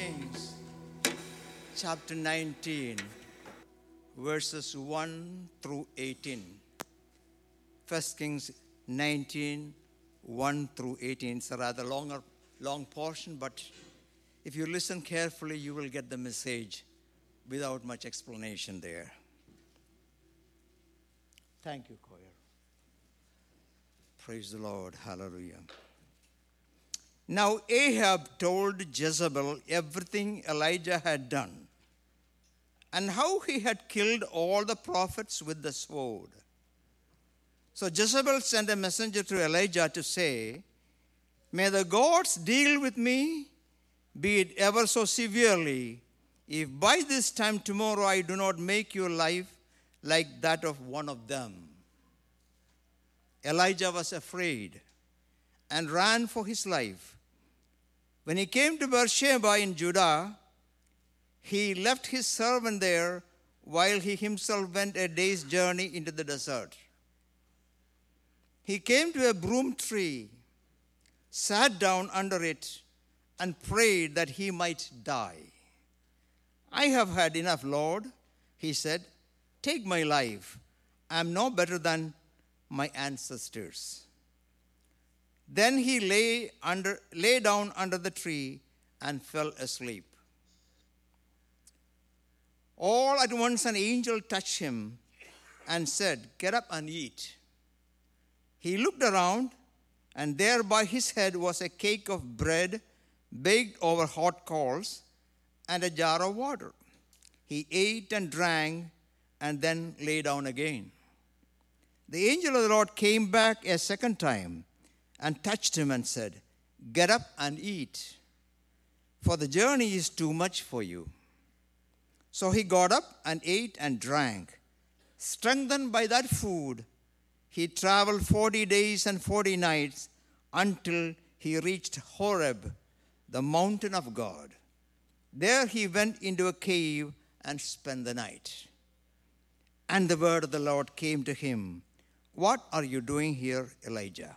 Kings chapter 19, verses 1 through 18. 1 Kings 19, 1 through 18. It's a rather longer, long portion, but if you listen carefully, you will get the message without much explanation there. Thank you, choir. Praise the Lord. Hallelujah. Now Ahab told Jezebel everything Elijah had done and how he had killed all the prophets with the sword. So Jezebel sent a messenger to Elijah to say, May the gods deal with me, be it ever so severely, if by this time tomorrow I do not make your life like that of one of them. Elijah was afraid and ran for his life. When he came to Beersheba in Judah, he left his servant there while he himself went a day's journey into the desert. He came to a broom tree, sat down under it, and prayed that he might die. I have had enough, Lord, he said. Take my life. I am no better than my ancestors. Then he lay, under, lay down under the tree and fell asleep. All at once an angel touched him and said, Get up and eat. He looked around, and there by his head was a cake of bread baked over hot coals and a jar of water. He ate and drank and then lay down again. The angel of the Lord came back a second time and touched him and said, Get up and eat, for the journey is too much for you. So he got up and ate and drank. Strengthened by that food, he traveled 40 days and 40 nights until he reached Horeb, the mountain of God. There he went into a cave and spent the night. And the word of the Lord came to him What are you doing here, Elijah?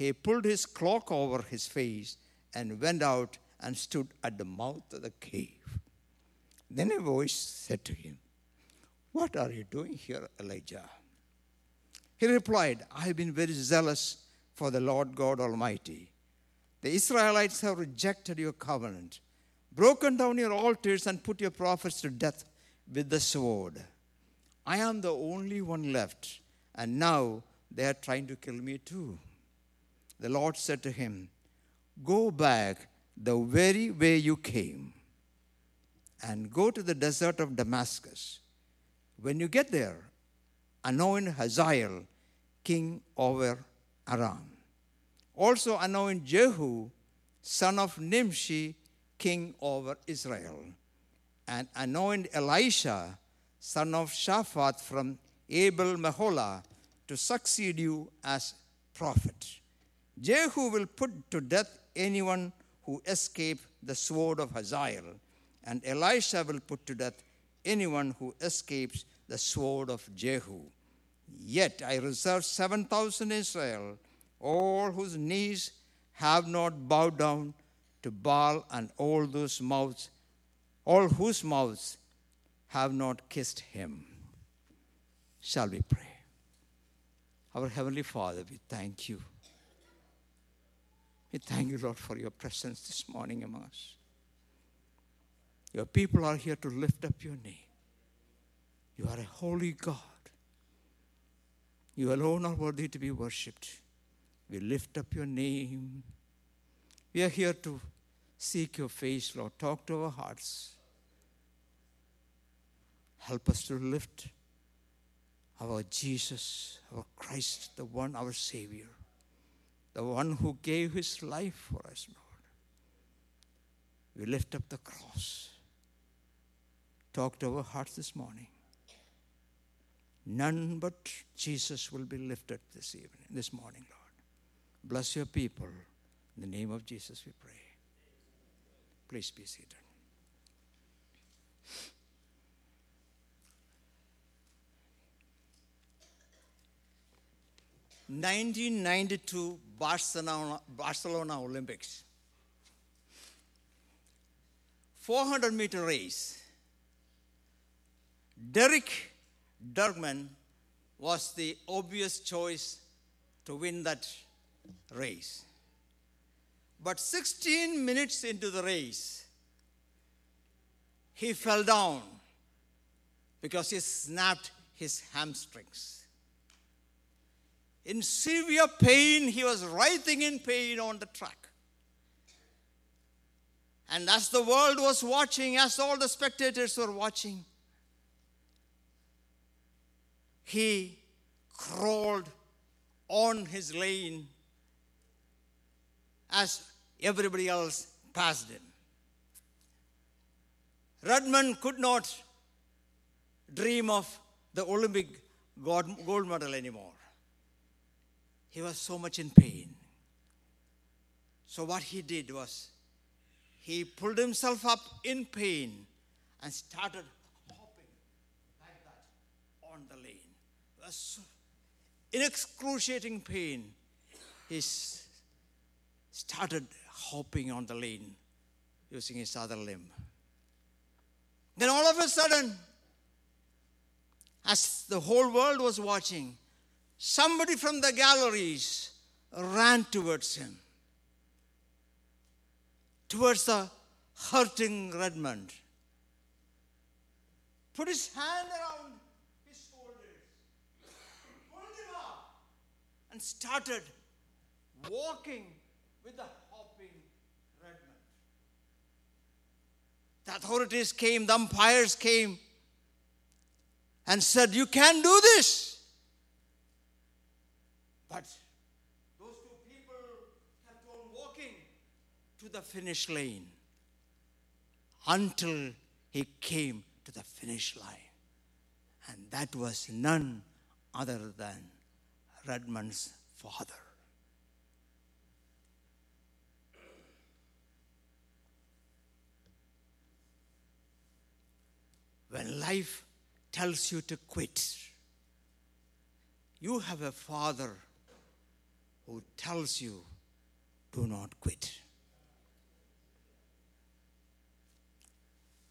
he pulled his cloak over his face and went out and stood at the mouth of the cave. Then a voice said to him, What are you doing here, Elijah? He replied, I have been very zealous for the Lord God Almighty. The Israelites have rejected your covenant, broken down your altars, and put your prophets to death with the sword. I am the only one left, and now they are trying to kill me too the Lord said to him, Go back the very way you came and go to the desert of Damascus. When you get there, anoint Hazael king over Aram. Also anoint Jehu, son of Nimshi, king over Israel. And anoint Elisha, son of Shaphat from Abel Meholah, to succeed you as prophet. Jehu will put to death anyone who escapes the sword of Hazael, and Elisha will put to death anyone who escapes the sword of Jehu. Yet I reserve 7,000 Israel, all whose knees have not bowed down to Baal, and all those mouths, all whose mouths have not kissed him. Shall we pray? Our Heavenly Father, we thank you we thank you, Lord, for your presence this morning among us. Your people are here to lift up your name. You are a holy God. You alone are worthy to be worshipped. We lift up your name. We are here to seek your face, Lord. Talk to our hearts. Help us to lift our Jesus, our Christ, the one, our Savior, the one who gave his life for us, Lord. We lift up the cross. Talk to our hearts this morning. None but Jesus will be lifted this evening, this morning, Lord. Bless your people. In the name of Jesus we pray. Please be seated. 1992 Barcelona, Barcelona Olympics. 400 meter race. Derek Derkman was the obvious choice to win that race. But 16 minutes into the race, he fell down because he snapped his hamstrings. In severe pain, he was writhing in pain on the track. And as the world was watching, as all the spectators were watching, he crawled on his lane as everybody else passed him. Redmond could not dream of the Olympic gold medal anymore. He was so much in pain. So, what he did was he pulled himself up in pain and started hopping like that on the lane. In excruciating pain. He started hopping on the lane using his other limb. Then, all of a sudden, as the whole world was watching, somebody from the galleries ran towards him, towards the hurting Redmond, put his hand around his shoulders, pulled him up, and started walking with the hopping Redmond. The authorities came, the umpires came, and said, You can't do this. But those two people kept on walking to the finish lane until he came to the finish line. And that was none other than Redmond's father. When life tells you to quit, you have a father who tells you, do not quit.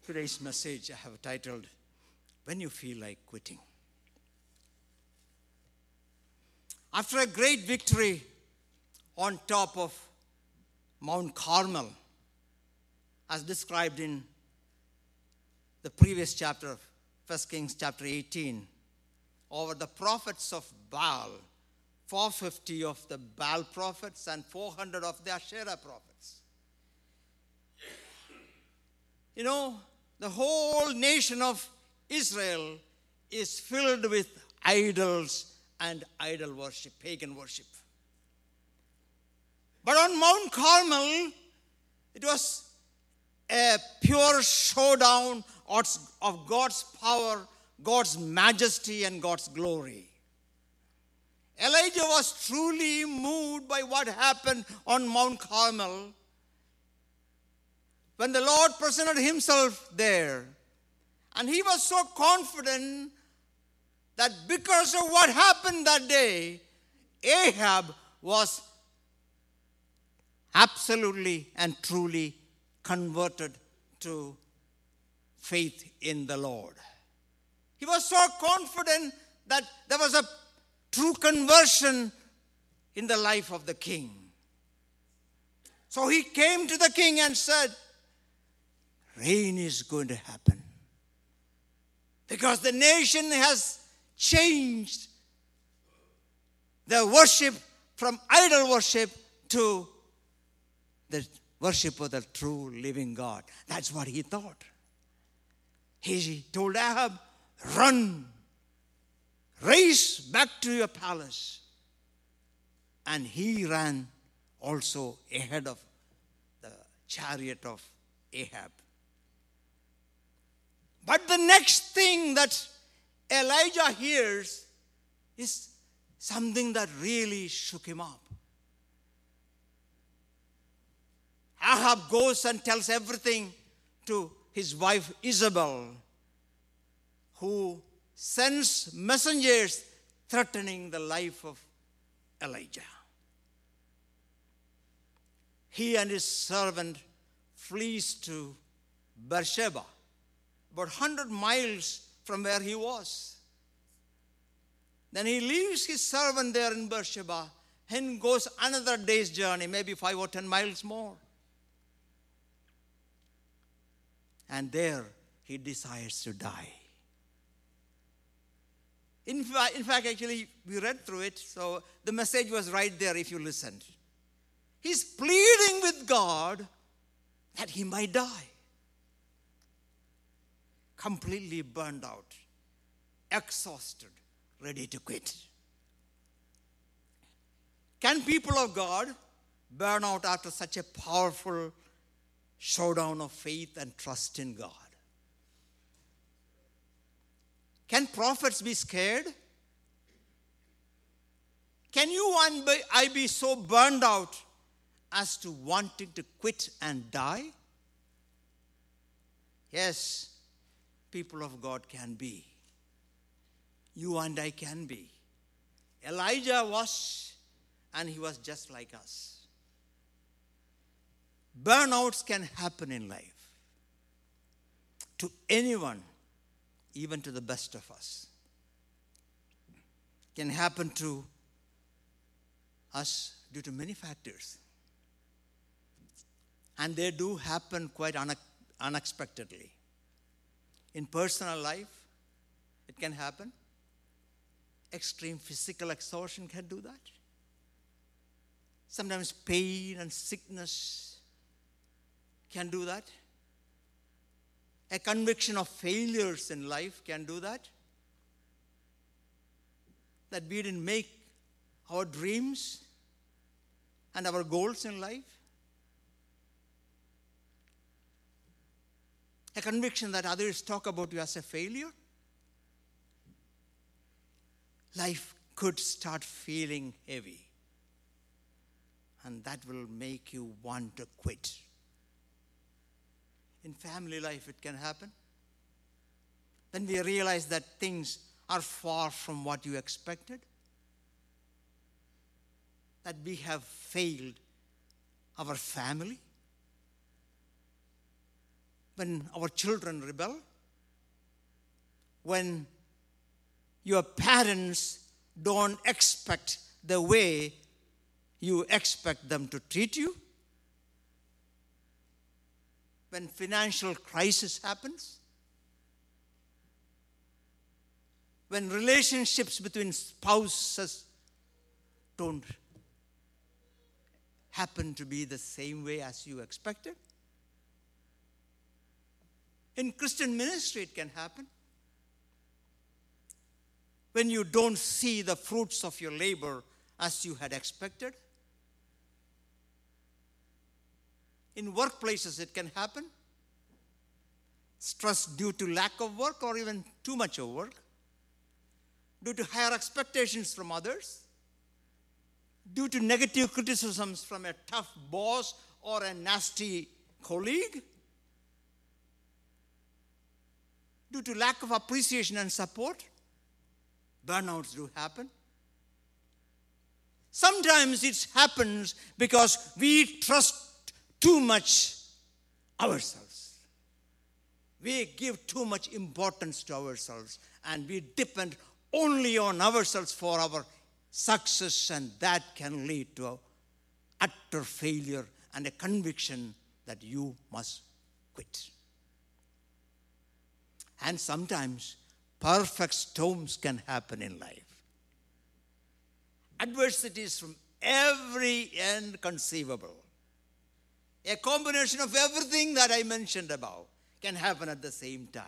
Today's message I have titled, When You Feel Like Quitting. After a great victory on top of Mount Carmel, as described in the previous chapter of 1 Kings chapter 18, over the prophets of Baal, 450 of the Baal prophets and 400 of the Asherah prophets. You know, the whole nation of Israel is filled with idols and idol worship, pagan worship. But on Mount Carmel, it was a pure showdown of God's power, God's majesty, and God's glory. Elijah was truly moved by what happened on Mount Carmel when the Lord presented himself there. And he was so confident that because of what happened that day, Ahab was absolutely and truly converted to faith in the Lord. He was so confident that there was a true conversion in the life of the king. So he came to the king and said, rain is going to happen. Because the nation has changed the worship from idol worship to the worship of the true living God. That's what he thought. He told Ahab, Run, race back to your palace. And he ran also ahead of the chariot of Ahab. But the next thing that Elijah hears is something that really shook him up. Ahab goes and tells everything to his wife Jezebel, who sends messengers threatening the life of Elijah. He and his servant flees to Beersheba, about 100 miles from where he was. Then he leaves his servant there in Beersheba and goes another day's journey, maybe five or ten miles more. And there he decides to die. In, fact, in fact, actually, we read through it, so the message was right there if you listened. He's pleading with God that he might die. Completely burned out, exhausted, ready to quit. Can people of God burn out after such a powerful showdown of faith and trust in God? Can prophets be scared? Can you and I be so burned out as to wanting to quit and die? Yes, people of God can be. You and I can be. Elijah was, and he was just like us. Burnouts can happen in life to anyone, even to the best of us. Can happen to us due to many factors. And they do happen quite unexpectedly. In personal life, it can happen. Extreme physical exhaustion can do that. Sometimes pain and sickness can do that. A conviction of failures in life can do that. That we didn't make our dreams and our goals in life. A conviction that others talk about you as a failure. Life could start feeling heavy. And that will make you want to quit. In family life, it can happen. Then we realize that things are far from what you expected, that we have failed our family. When our children rebel, when your parents don't expect the way you expect them to treat you, when financial crisis happens, when relationships between spouses don't happen to be the same way as you expected. In Christian ministry, it can happen. When you don't see the fruits of your labor as you had expected. In workplaces, it can happen. Stress due to lack of work or even too much of work, due to higher expectations from others, due to negative criticisms from a tough boss or a nasty colleague, due to lack of appreciation and support, burnouts do happen. Sometimes it happens because we trust too much ourselves. We give too much importance to ourselves and we depend only on ourselves for our success, and that can lead to utter failure and a conviction that you must quit. And sometimes perfect storms can happen in life. Adversities from every end conceivable. A combination of everything that I mentioned above can happen at the same time.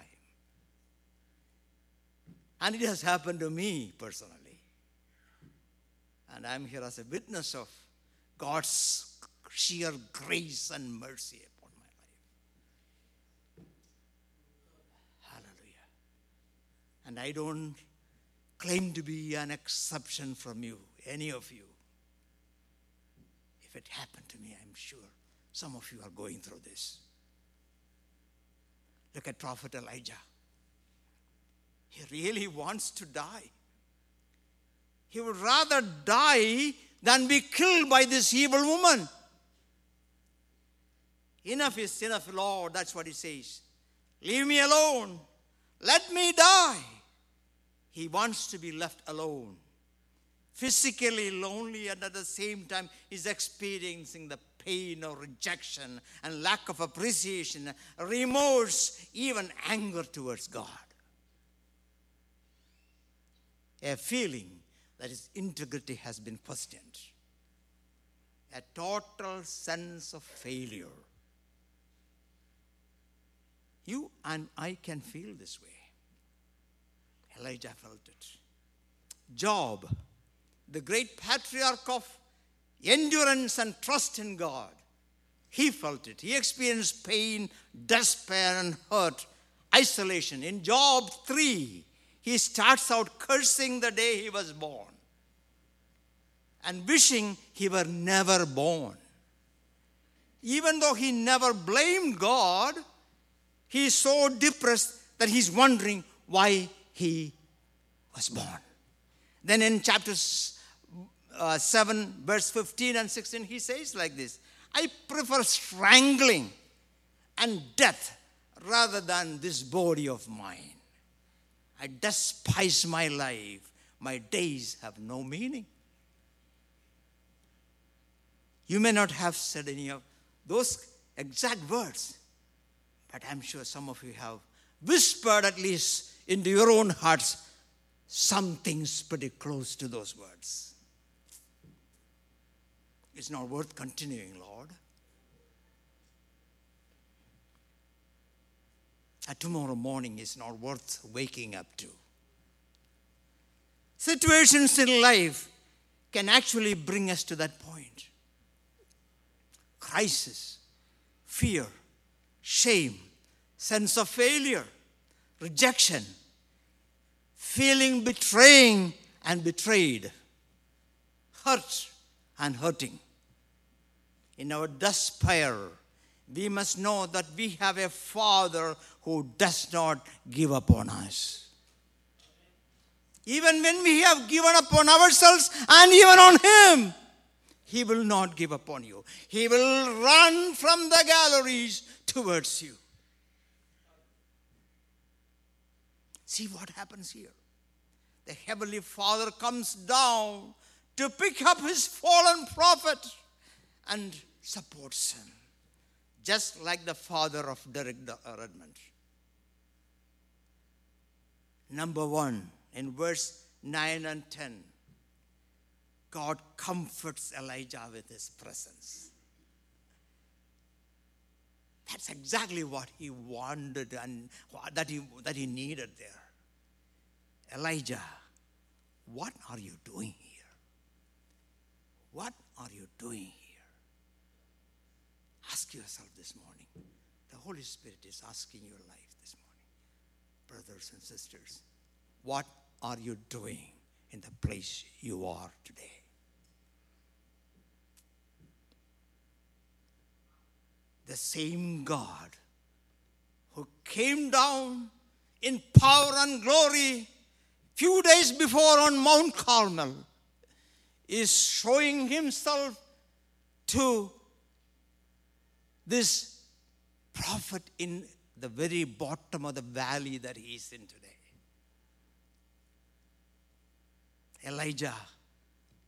And it has happened to me personally. And I'm here as a witness of God's sheer grace and mercy upon my life. Hallelujah. And I don't claim to be an exception from you, any of you. If it happened to me, I'm sure some of you are going through this. Look at Prophet Elijah. He really wants to die. He would rather die than be killed by this evil woman. Enough is enough, Lord. That's what he says. Leave me alone. Let me die. He wants to be left alone. Physically lonely, and at the same time, he's experiencing the pain or rejection and lack of appreciation, remorse, even anger towards God. A feeling that his integrity has been questioned, a total sense of failure. You and I can feel this way. Elijah felt it. Job, the great patriarch of endurance and trust in God, he felt it. He experienced pain, despair, and hurt, isolation. In Job 3, he starts out cursing the day he was born and wishing he were never born. Even though he never blamed God, he is so depressed that he's wondering why he was born. Then in chapters uh, 7, verse 15 and 16, he says like this I prefer strangling and death rather than this body of mine. I despise my life. My days have no meaning. You may not have said any of those exact words, but I'm sure some of you have whispered at least into your own hearts some things pretty close to those words. It's not worth continuing, Lord. And tomorrow morning is not worth waking up to. Situations in life can actually bring us to that point crisis, fear, shame, sense of failure, rejection, feeling betraying and betrayed, hurt and hurting. In our despair, we must know that we have a Father who does not give up on us. Even when we have given up on ourselves and even on Him, He will not give up on you. He will run from the galleries towards you. See what happens here. The Heavenly Father comes down to pick up His fallen prophet and supports him, just like the father of Derek uh, Redmond. Number one, in verse 9 and 10, God comforts Elijah with his presence. That's exactly what he wanted and that he, that he needed there. Elijah, what are you doing? What are you doing here? Ask yourself this morning. The Holy Spirit is asking your life this morning. Brothers and sisters, what are you doing in the place you are today? The same God who came down in power and glory few days before on Mount Carmel is showing himself to this prophet in the very bottom of the valley that he is in today. Elijah,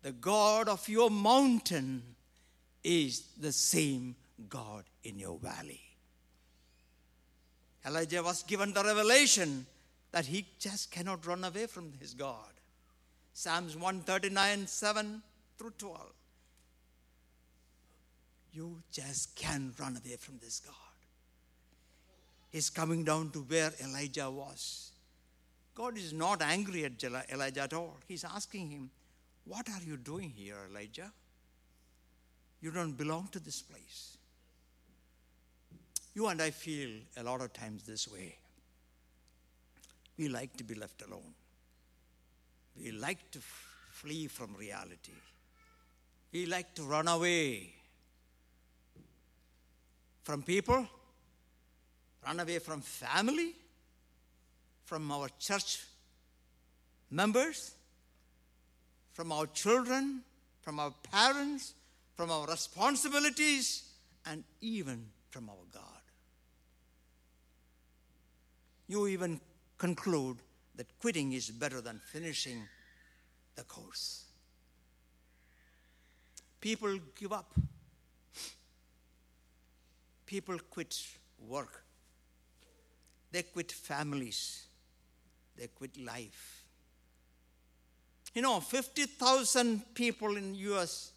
the God of your mountain is the same God in your valley. Elijah was given the revelation that he just cannot run away from his God. Psalms 139, 7 through 12. You just can't run away from this God. He's coming down to where Elijah was. God is not angry at Elijah at all. He's asking him, What are you doing here, Elijah? You don't belong to this place. You and I feel a lot of times this way. We like to be left alone. We like to f- flee from reality. We like to run away from people, run away from family, from our church members, from our children, from our parents, from our responsibilities, and even from our God. You even conclude that quitting is better than finishing the course. People give up. People quit work. They quit families. They quit life. You know, 50,000 people in US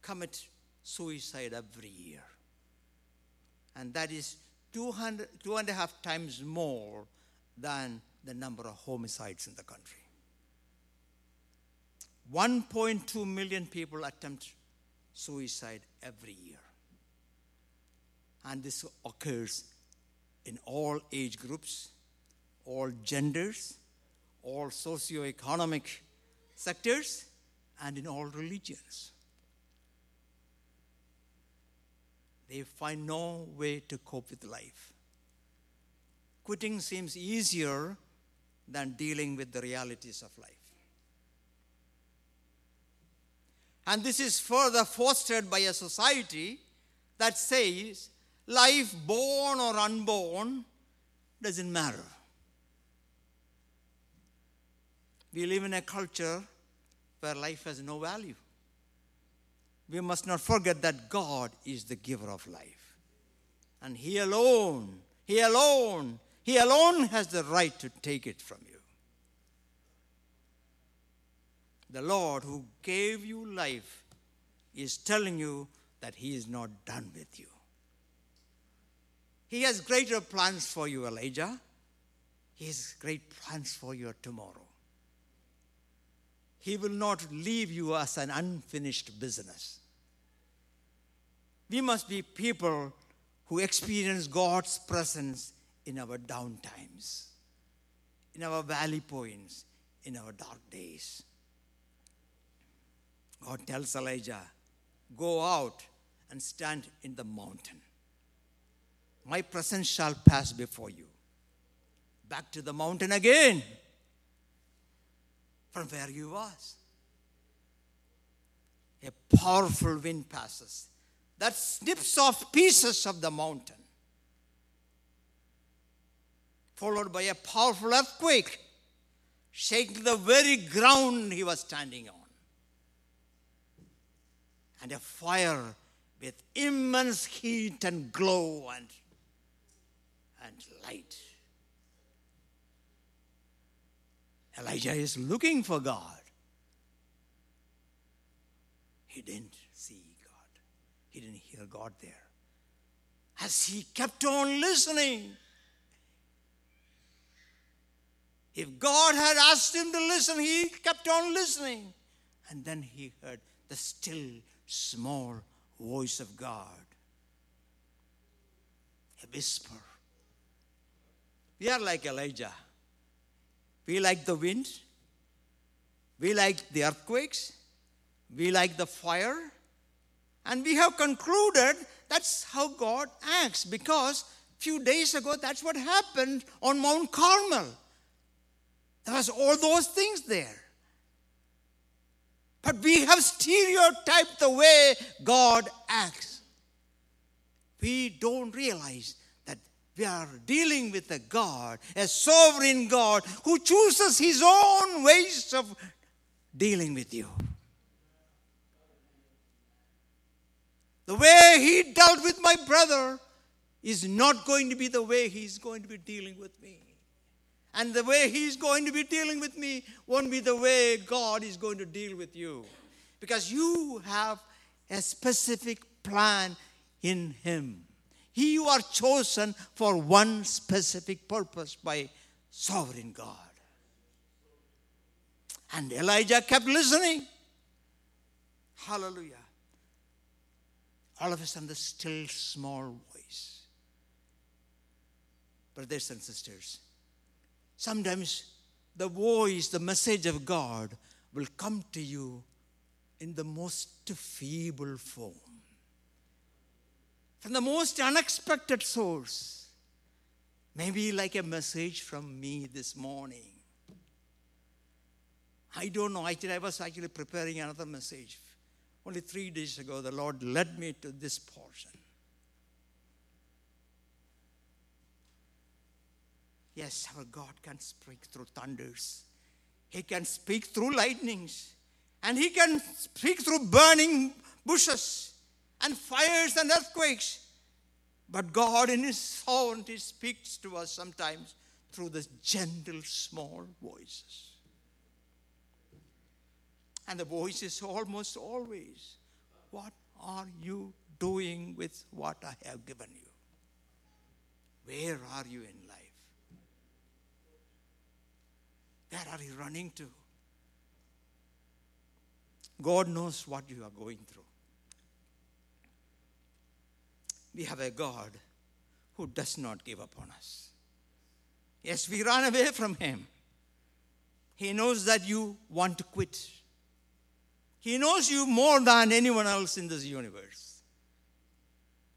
commit suicide every year. And that is 200, two and a half times more than the number of homicides in the country. 1.2 million people attempt suicide every year. And this occurs in all age groups, all genders, all socio-economic sectors, and in all religions. They find no way to cope with life. Quitting seems easier than dealing with the realities of life. And this is further fostered by a society that says life, born or unborn, doesn't matter. We live in a culture where life has no value we must not forget that God is the giver of life. And He alone, He alone, He alone has the right to take it from you. The Lord who gave you life is telling you that He is not done with you. He has greater plans for you, Elijah. He has great plans for your tomorrow. He will not leave you as an unfinished business. We must be people who experience God's presence in our down times, in our valley points, in our dark days. God tells Elijah, Go out and stand in the mountain. My presence shall pass before you. Back to the mountain again from where you was. A powerful wind passes that snips off pieces of the mountain, followed by a powerful earthquake, shaking the very ground he was standing on, and a fire with immense heat and glow and, and light. Elijah is looking for God. He didn't see God. He didn't hear God there. As he kept on listening, if God had asked him to listen, he kept on listening. And then he heard the still, small voice of God a whisper. We are like Elijah. We like the wind. We like the earthquakes. We like the fire. And we have concluded that's how God acts because a few days ago that's what happened on Mount Carmel. There was all those things there. But we have stereotyped the way God acts. We don't realize that we are dealing with a God, a sovereign God, who chooses his own ways of dealing with you. The way he dealt with my brother is not going to be the way He's going to be dealing with me. And the way He's going to be dealing with me won't be the way God is going to deal with you. Because you have a specific plan in Him. You are chosen for one specific purpose by sovereign God. And Elijah kept listening. Hallelujah. All of a sudden, the still small voice. Brothers and sisters, sometimes the voice, the message of God will come to you in the most feeble form from the most unexpected source. Maybe like a message from me this morning. I don't know. Actually, I was actually preparing another message. Only three days ago, the Lord led me to this portion. Yes, our God can speak through thunders. He can speak through lightnings. And He can speak through burning bushes and fires and earthquakes. But God, in His He speaks to us sometimes through the gentle, small voices. And the voice is almost always, What are you doing with what I have given you? Where are you in life? Where are you running to? God knows what you are going through. we have a God who does not give up on us. Yes, we run away from Him. He knows that you want to quit. He knows you more than anyone else in this universe.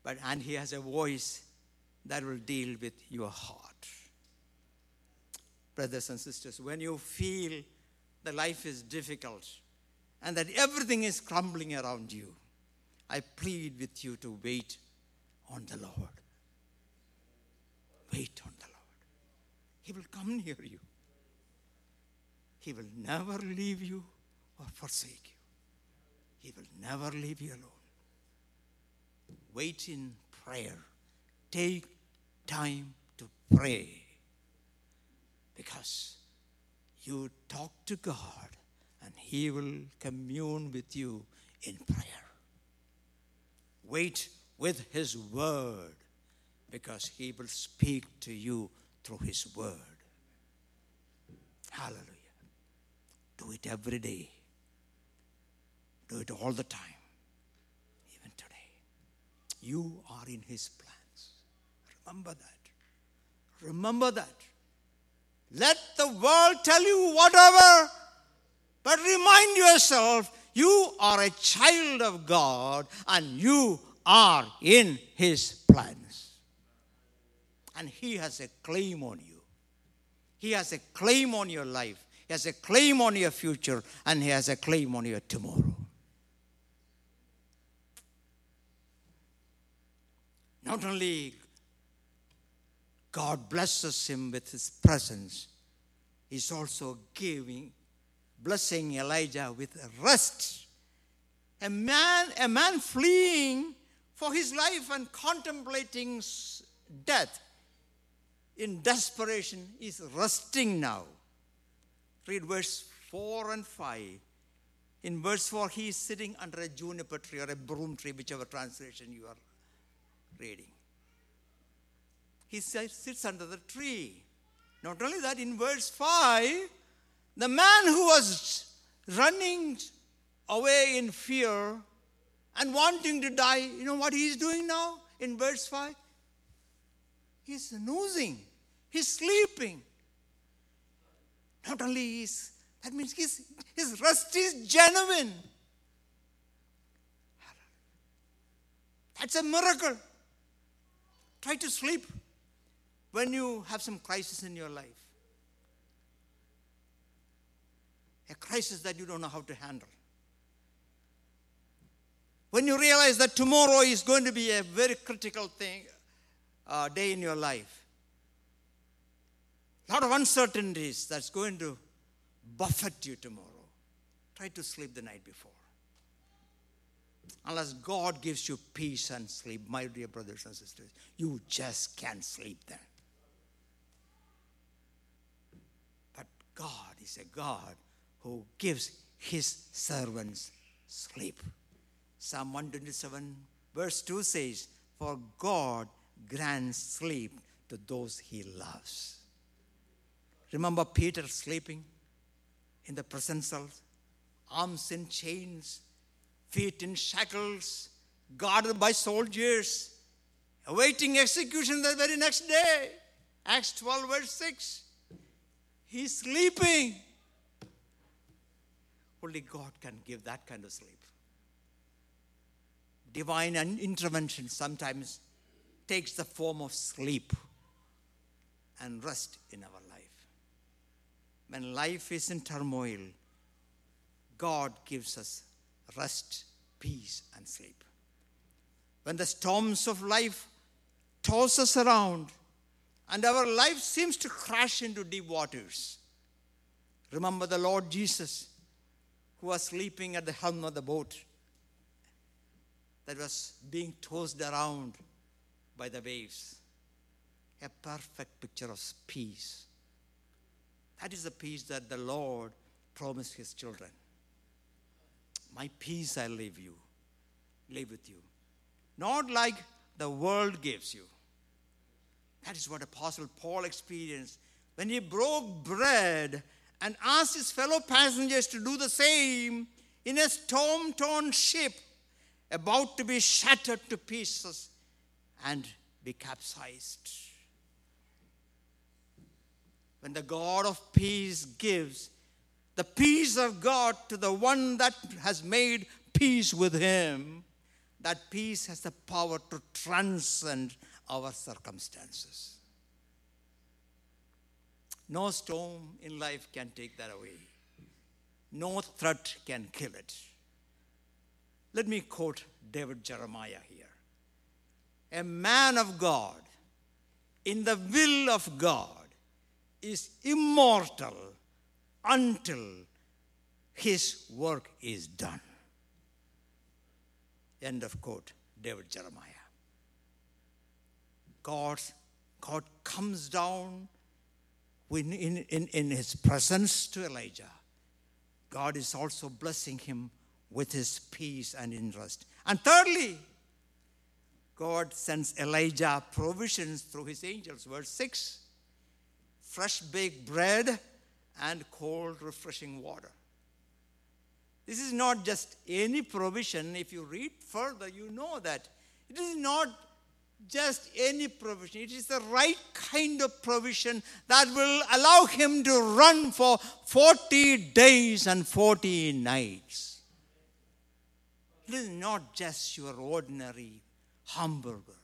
But and he has a voice that will deal with your heart. Brothers and sisters, when you feel the life is difficult and that everything is crumbling around you, I plead with you to wait on the Lord. Wait on the Lord. He will come near you. He will never leave you or forsake you. He will never leave you alone. Wait in prayer. Take time to pray. Because you talk to God and He will commune with you in prayer. Wait with His Word because He will speak to you through His Word. Hallelujah. Do it every day, do it all the time, even today. You are in His plans. Remember that. Remember that. Let the world tell you whatever, but remind yourself you are a child of God and you are in His plans. And He has a claim on you. He has a claim on your life. He has a claim on your future. And He has a claim on your tomorrow. Not only God blesses him with his presence, he's also giving, blessing Elijah with rest. A man, a man fleeing for his life and contemplating death in desperation is resting now. Read verse 4 and 5. In verse 4, he is sitting under a juniper tree or a broom tree, whichever translation you are reading. He sits under the tree. Not only that, in verse 5, the man who was running away in fear and wanting to die, you know what he's doing now in verse 5? He's snoozing, he's sleeping. Not only is that means his, his rest is genuine. That's a miracle. Try to sleep when you have some crisis in your life. A crisis that you don't know how to handle. When you realize that tomorrow is going to be a very critical thing, uh, day in your life, a lot of uncertainties that's going to buffet you tomorrow. Try to sleep the night before. Unless God gives you peace and sleep, my dear brothers and sisters, you just can't sleep then. But God is a God who gives his servants sleep. Psalm 127, verse 2 says, For God grants sleep to those he loves. Remember Peter sleeping in the prison cells, arms in chains, feet in shackles, guarded by soldiers, awaiting execution the very next day. Acts 12, verse 6. He's sleeping. Only God can give that kind of sleep. Divine intervention sometimes takes the form of sleep and rest in our life. When life is in turmoil, God gives us rest, peace, and sleep. When the storms of life toss us around and our life seems to crash into deep waters, remember the Lord Jesus who was sleeping at the helm of the boat that was being tossed around by the waves. A perfect picture of peace. That is the peace that the Lord promised his children. My peace I leave you, leave with you. Not like the world gives you. That is what Apostle Paul experienced when he broke bread and asked his fellow passengers to do the same in a storm torn ship about to be shattered to pieces and be capsized. When the God of peace gives the peace of God to the one that has made peace with him, that peace has the power to transcend our circumstances. No storm in life can take that away. No threat can kill it. Let me quote David Jeremiah here. A man of God, in the will of God, is immortal until his work is done. End of quote, David Jeremiah. God, God comes down in, in, in his presence to Elijah. God is also blessing him with his peace and interest. And thirdly, God sends Elijah provisions through his angels. Verse 6 fresh baked bread and cold, refreshing water. This is not just any provision. If you read further, you know that it is not just any provision. It is the right kind of provision that will allow him to run for 40 days and 40 nights. It is not just your ordinary hamburger,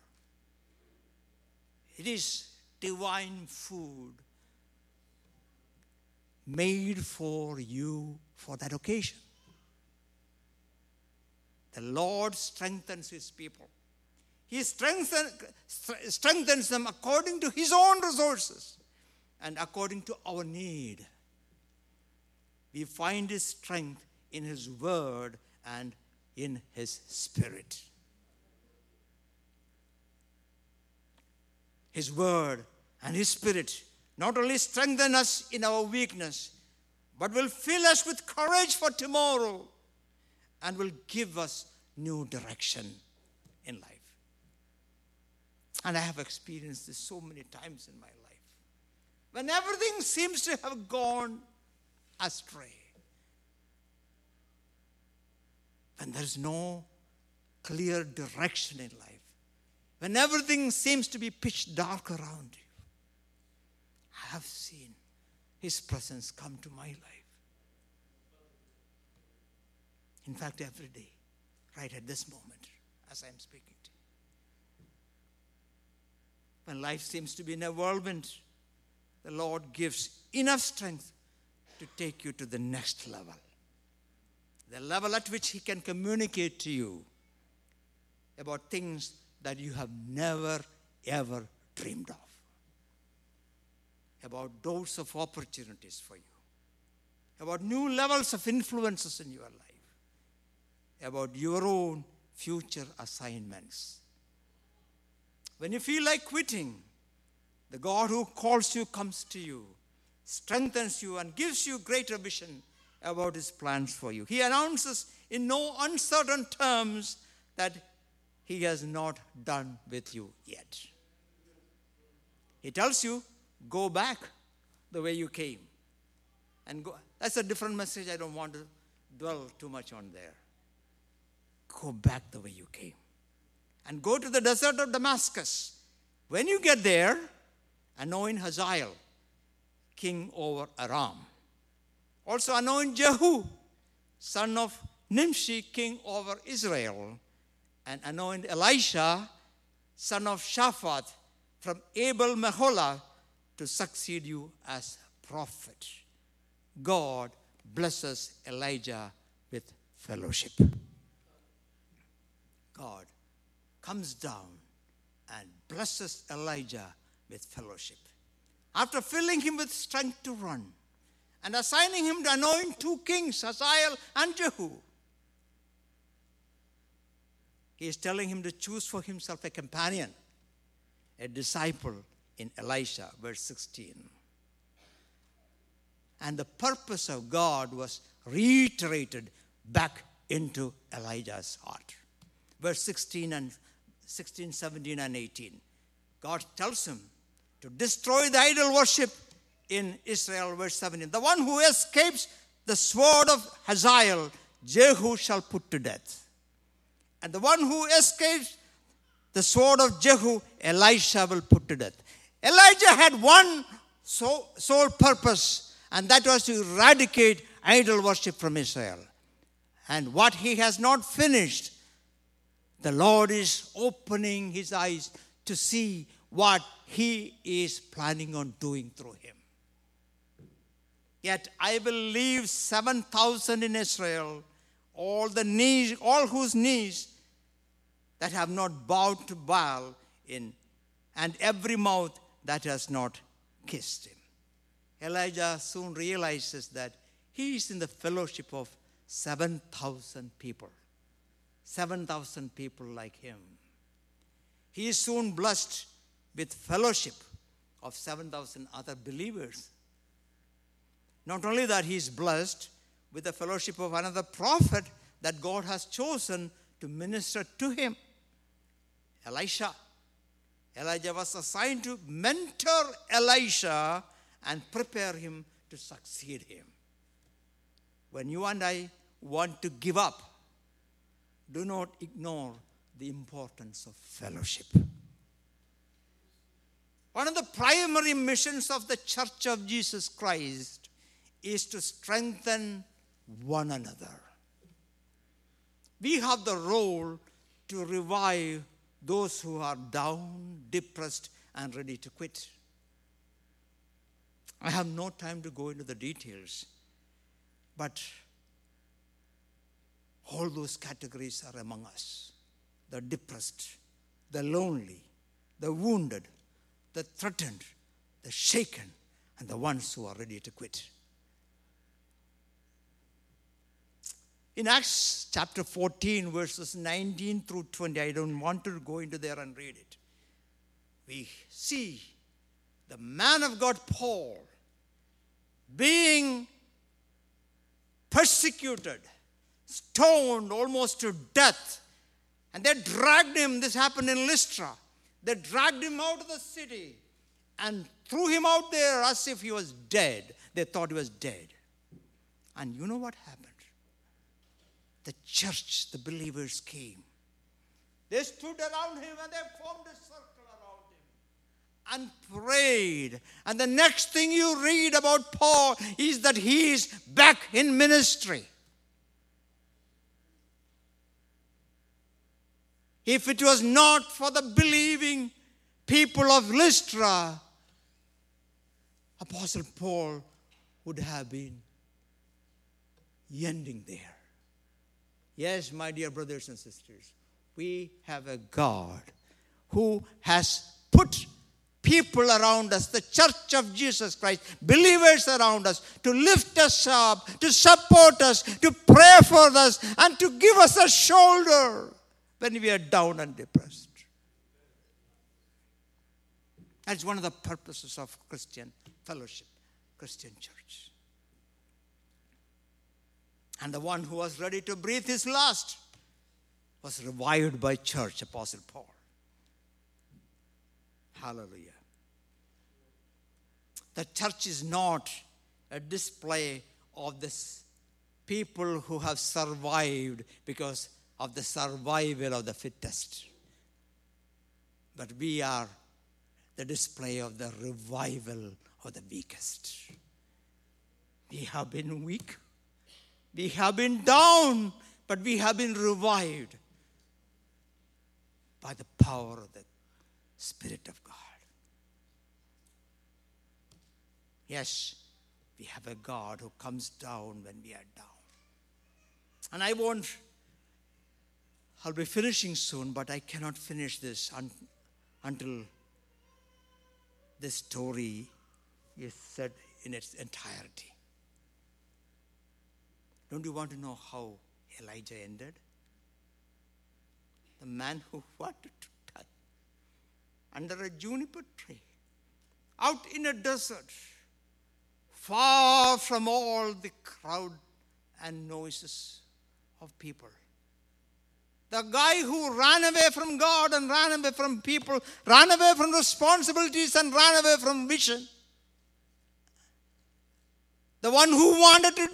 it is divine food made for you for that occasion. The Lord strengthens his people. He strengthen, strengthens them according to his own resources and according to our need. We find his strength in his word and in his spirit. His word and his spirit not only strengthen us in our weakness, but will fill us with courage for tomorrow and will give us new direction in life. And I have experienced this so many times in my life. When everything seems to have gone astray, when there's no clear direction in life, when everything seems to be pitch dark around you, I have seen His presence come to my life. In fact, every day, right at this moment, as I'm speaking. When life seems to be in a whirlwind, the Lord gives enough strength to take you to the next level. The level at which He can communicate to you about things that you have never, ever dreamed of about doors of opportunities for you, about new levels of influences in your life, about your own future assignments. When you feel like quitting, the God who calls you comes to you, strengthens you, and gives you greater vision about his plans for you. He announces in no uncertain terms that he has not done with you yet. He tells you, go back the way you came. And go. That's a different message. I don't want to dwell too much on there. Go back the way you came. And go to the desert of Damascus. When you get there, anoint Hazael, king over Aram. Also anoint Jehu, son of Nimshi, king over Israel. And anoint Elisha, son of Shaphat, from Abel Meholah, to succeed you as prophet. God blesses Elijah with fellowship. God comes down and blesses Elijah with fellowship. After filling him with strength to run and assigning him to anoint two kings, Hazael and Jehu, he is telling him to choose for himself a companion, a disciple in Elisha, verse 16. And the purpose of God was reiterated back into Elijah's heart. Verse 16 and 16, 17, and 18. God tells him to destroy the idol worship in Israel, verse 17. The one who escapes the sword of Hazael, Jehu shall put to death. And the one who escapes the sword of Jehu, Elisha will put to death. Elijah had one sole purpose, and that was to eradicate idol worship from Israel. And what he has not finished, the Lord is opening his eyes to see what he is planning on doing through him. Yet I will leave 7,000 in Israel, all the knees, all whose knees that have not bowed to Baal in, and every mouth that has not kissed him. Elijah soon realizes that he is in the fellowship of 7,000 people. 7,000 people like him. He is soon blessed with fellowship of 7,000 other believers. Not only that, he is blessed with the fellowship of another prophet that God has chosen to minister to him Elisha. Elijah was assigned to mentor Elisha and prepare him to succeed him. When you and I want to give up, do not ignore the importance of fellowship. One of the primary missions of the Church of Jesus Christ is to strengthen one another. We have the role to revive those who are down, depressed, and ready to quit. I have no time to go into the details, but all those categories are among us the depressed, the lonely, the wounded, the threatened, the shaken, and the ones who are ready to quit. In Acts chapter 14, verses 19 through 20, I don't want to go into there and read it. We see the man of God, Paul, being persecuted, stoned almost to death. And they dragged him, this happened in Lystra. They dragged him out of the city and threw him out there as if he was dead. They thought he was dead. And you know what happened? the church, the believers came. They stood around him and they formed a circle around him and prayed. And the next thing you read about Paul is that he is back in ministry. If it was not for the believing people of Lystra, Apostle Paul would have been ending there. Yes, my dear brothers and sisters, we have a God who has put people around us, the church of Jesus Christ, believers around us, to lift us up, to support us, to pray for us, and to give us a shoulder when we are down and depressed. That's one of the purposes of Christian fellowship, Christian church. And the one who was ready to breathe his last was revived by church, Apostle Paul. Hallelujah. The church is not a display of this people who have survived because of the survival of the fittest. But we are the display of the revival of the weakest. We have been weak, we have been down, but we have been revived by the power of the Spirit of God. Yes, we have a God who comes down when we are down. And I won't, I'll be finishing soon, but I cannot finish this un, until this story is said in its entirety. Don't you want to know how Elijah ended? The man who wanted to die under a juniper tree, out in a desert, far from all the crowd and noises of people. The guy who ran away from God and ran away from people, ran away from responsibilities and ran away from vision. The one who wanted to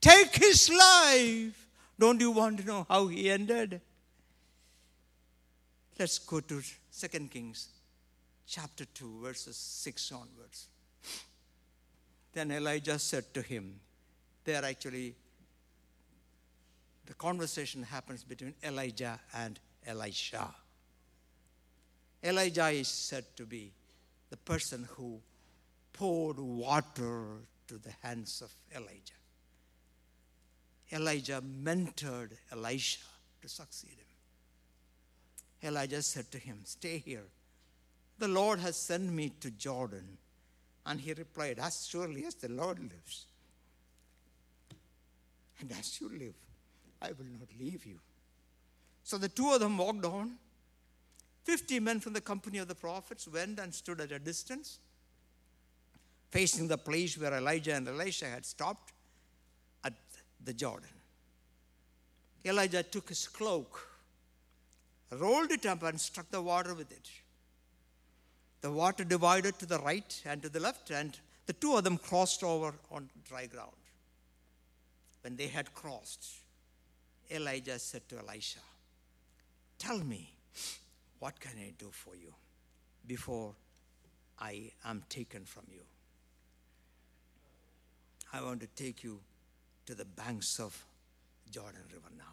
take his life. Don't you want to know how he ended? Let's go to 2 Kings chapter 2, verses 6 onwards. Then Elijah said to him, They are actually the conversation happens between Elijah and Elisha. Elijah is said to be the person who poured water to the hands of Elijah. Elijah mentored Elisha to succeed him. Elijah said to him, Stay here. The Lord has sent me to Jordan. And he replied, As surely as the Lord lives, and as you live, I will not leave you. So the two of them walked on. Fifty men from the company of the prophets went and stood at a distance, facing the place where Elijah and Elisha had stopped at the Jordan. Elijah took his cloak, rolled it up, and struck the water with it. The water divided to the right and to the left, and the two of them crossed over on dry ground. When they had crossed, Elijah said to Elisha, Tell me, what can I do for you before I am taken from you? I want to take you to the banks of Jordan River now.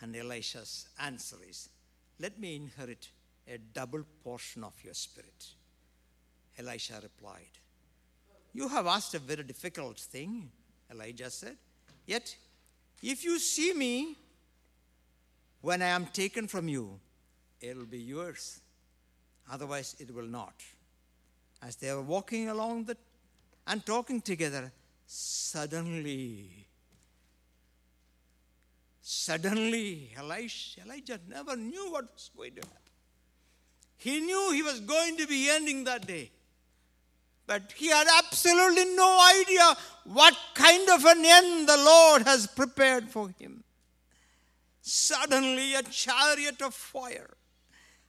And Elisha's answer is, Let me inherit a double portion of your spirit. Elisha replied, You have asked a very difficult thing, Elijah said. Yet, if you see me when I am taken from you, it will be yours. Otherwise, it will not. As they were walking along the, and talking together, suddenly, suddenly, Elisha, Elijah never knew what was going to happen. He knew he was going to be ending that day. But he had absolutely no idea what kind of an end the Lord has prepared for him. Suddenly, a chariot of fire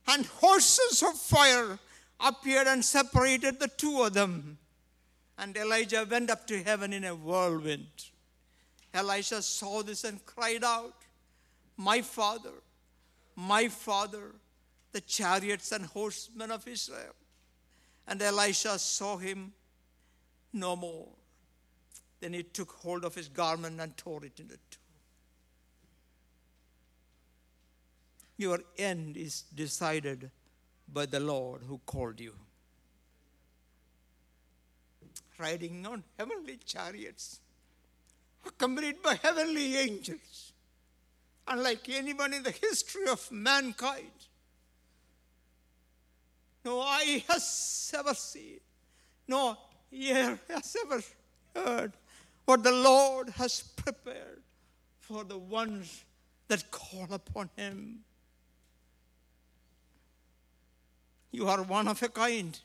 and horses of fire appeared and separated the two of them. And Elijah went up to heaven in a whirlwind. Elisha saw this and cried out, My father, my father, the chariots and horsemen of Israel. And Elisha saw him no more. Then he took hold of his garment and tore it into two. Your end is decided by the Lord who called you. Riding on heavenly chariots, accompanied by heavenly angels, unlike anyone in the history of mankind no eye has ever seen, no ear has ever heard what the Lord has prepared for the ones that call upon Him. You are one of a kind.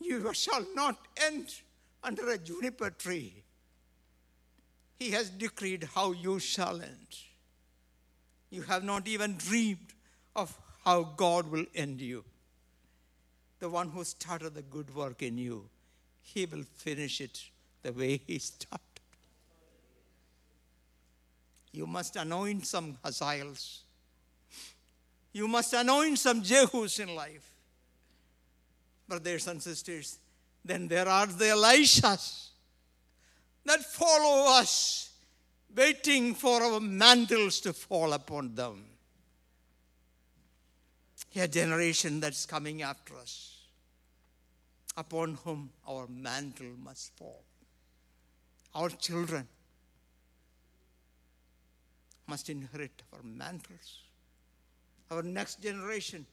You shall not end under a juniper tree. He has decreed how you shall end. You have not even dreamed of how God will end you. The one who started the good work in you, he will finish it the way he started. You must anoint some Hazaels. You must anoint some Jehus in life. Brothers and sisters, then there are the Elishas that follow us, waiting for our mantles to fall upon them. A generation that's coming after us, upon whom our mantle must fall. Our children must inherit our mantles. Our next generation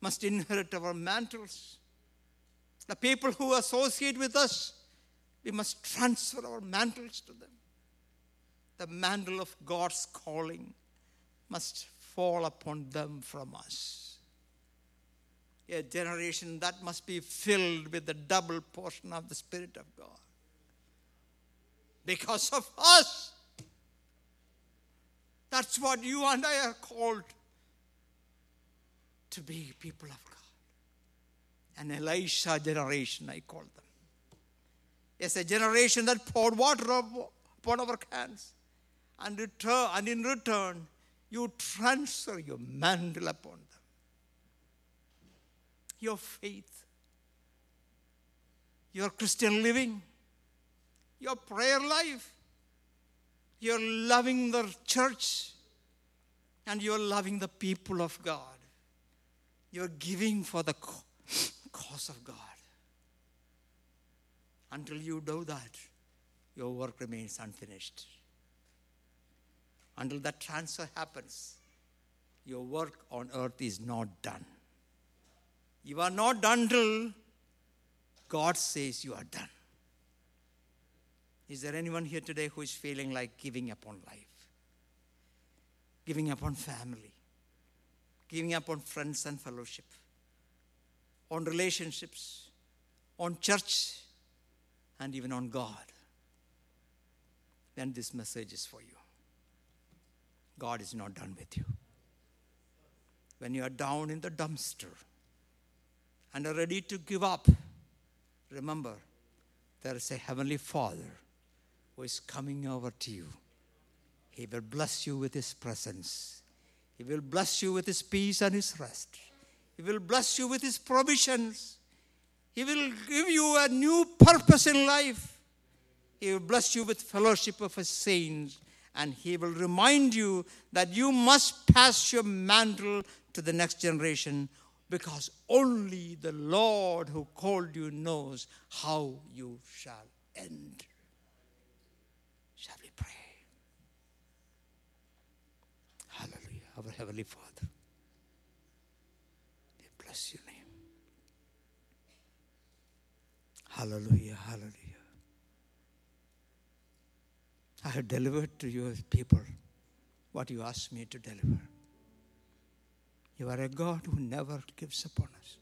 must inherit our mantles. The people who associate with us, we must transfer our mantles to them. The mantle of God's calling must fall upon them from us. A generation that must be filled with the double portion of the Spirit of God. Because of us. That's what you and I are called to be people of God. An Elisha generation, I call them. It's a generation that poured water upon our cans. And, return, and in return, you transfer your mantle upon them. Your faith, your Christian living, your prayer life, you're loving the church and you're loving the people of God. You're giving for the cause of God. Until you do that, your work remains unfinished. Until that transfer happens, your work on earth is not done. You are not done till God says you are done. Is there anyone here today who is feeling like giving up on life? Giving up on family? Giving up on friends and fellowship? On relationships? On church? And even on God? Then this message is for you. God is not done with you. When you are down in the dumpster and are ready to give up, remember there is a heavenly Father who is coming over to you. He will bless you with His presence. He will bless you with His peace and His rest. He will bless you with His provisions. He will give you a new purpose in life. He will bless you with fellowship of His saints. And He will remind you that you must pass your mantle to the next generation because only the Lord who called you knows how you shall end. Shall we pray? Hallelujah, our Heavenly Father. We bless your name. Hallelujah, hallelujah. I have delivered to your people what you asked me to deliver. You are a God who never gives up on us.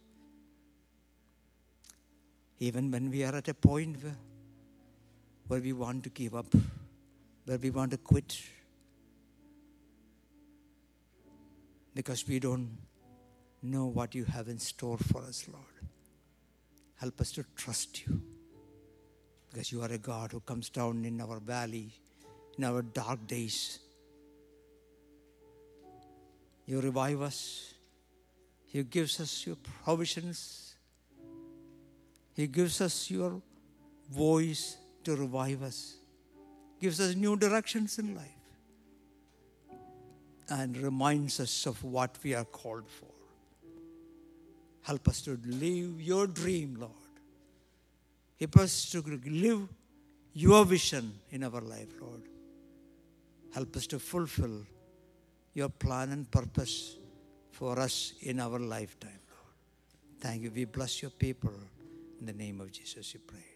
Even when we are at a point where, where we want to give up, where we want to quit, because we don't know what you have in store for us, Lord. Help us to trust you because you are a God who comes down in our valley, in our dark days. You revive us. He gives us your provisions. He gives us your voice to revive us. Gives us new directions in life and reminds us of what we are called for. Help us to live your dream, Lord. Help us to live your vision in our life, Lord. Help us to fulfill your plan and purpose for us in our lifetime, Lord. Thank you. We bless your people. In the name of Jesus, we pray.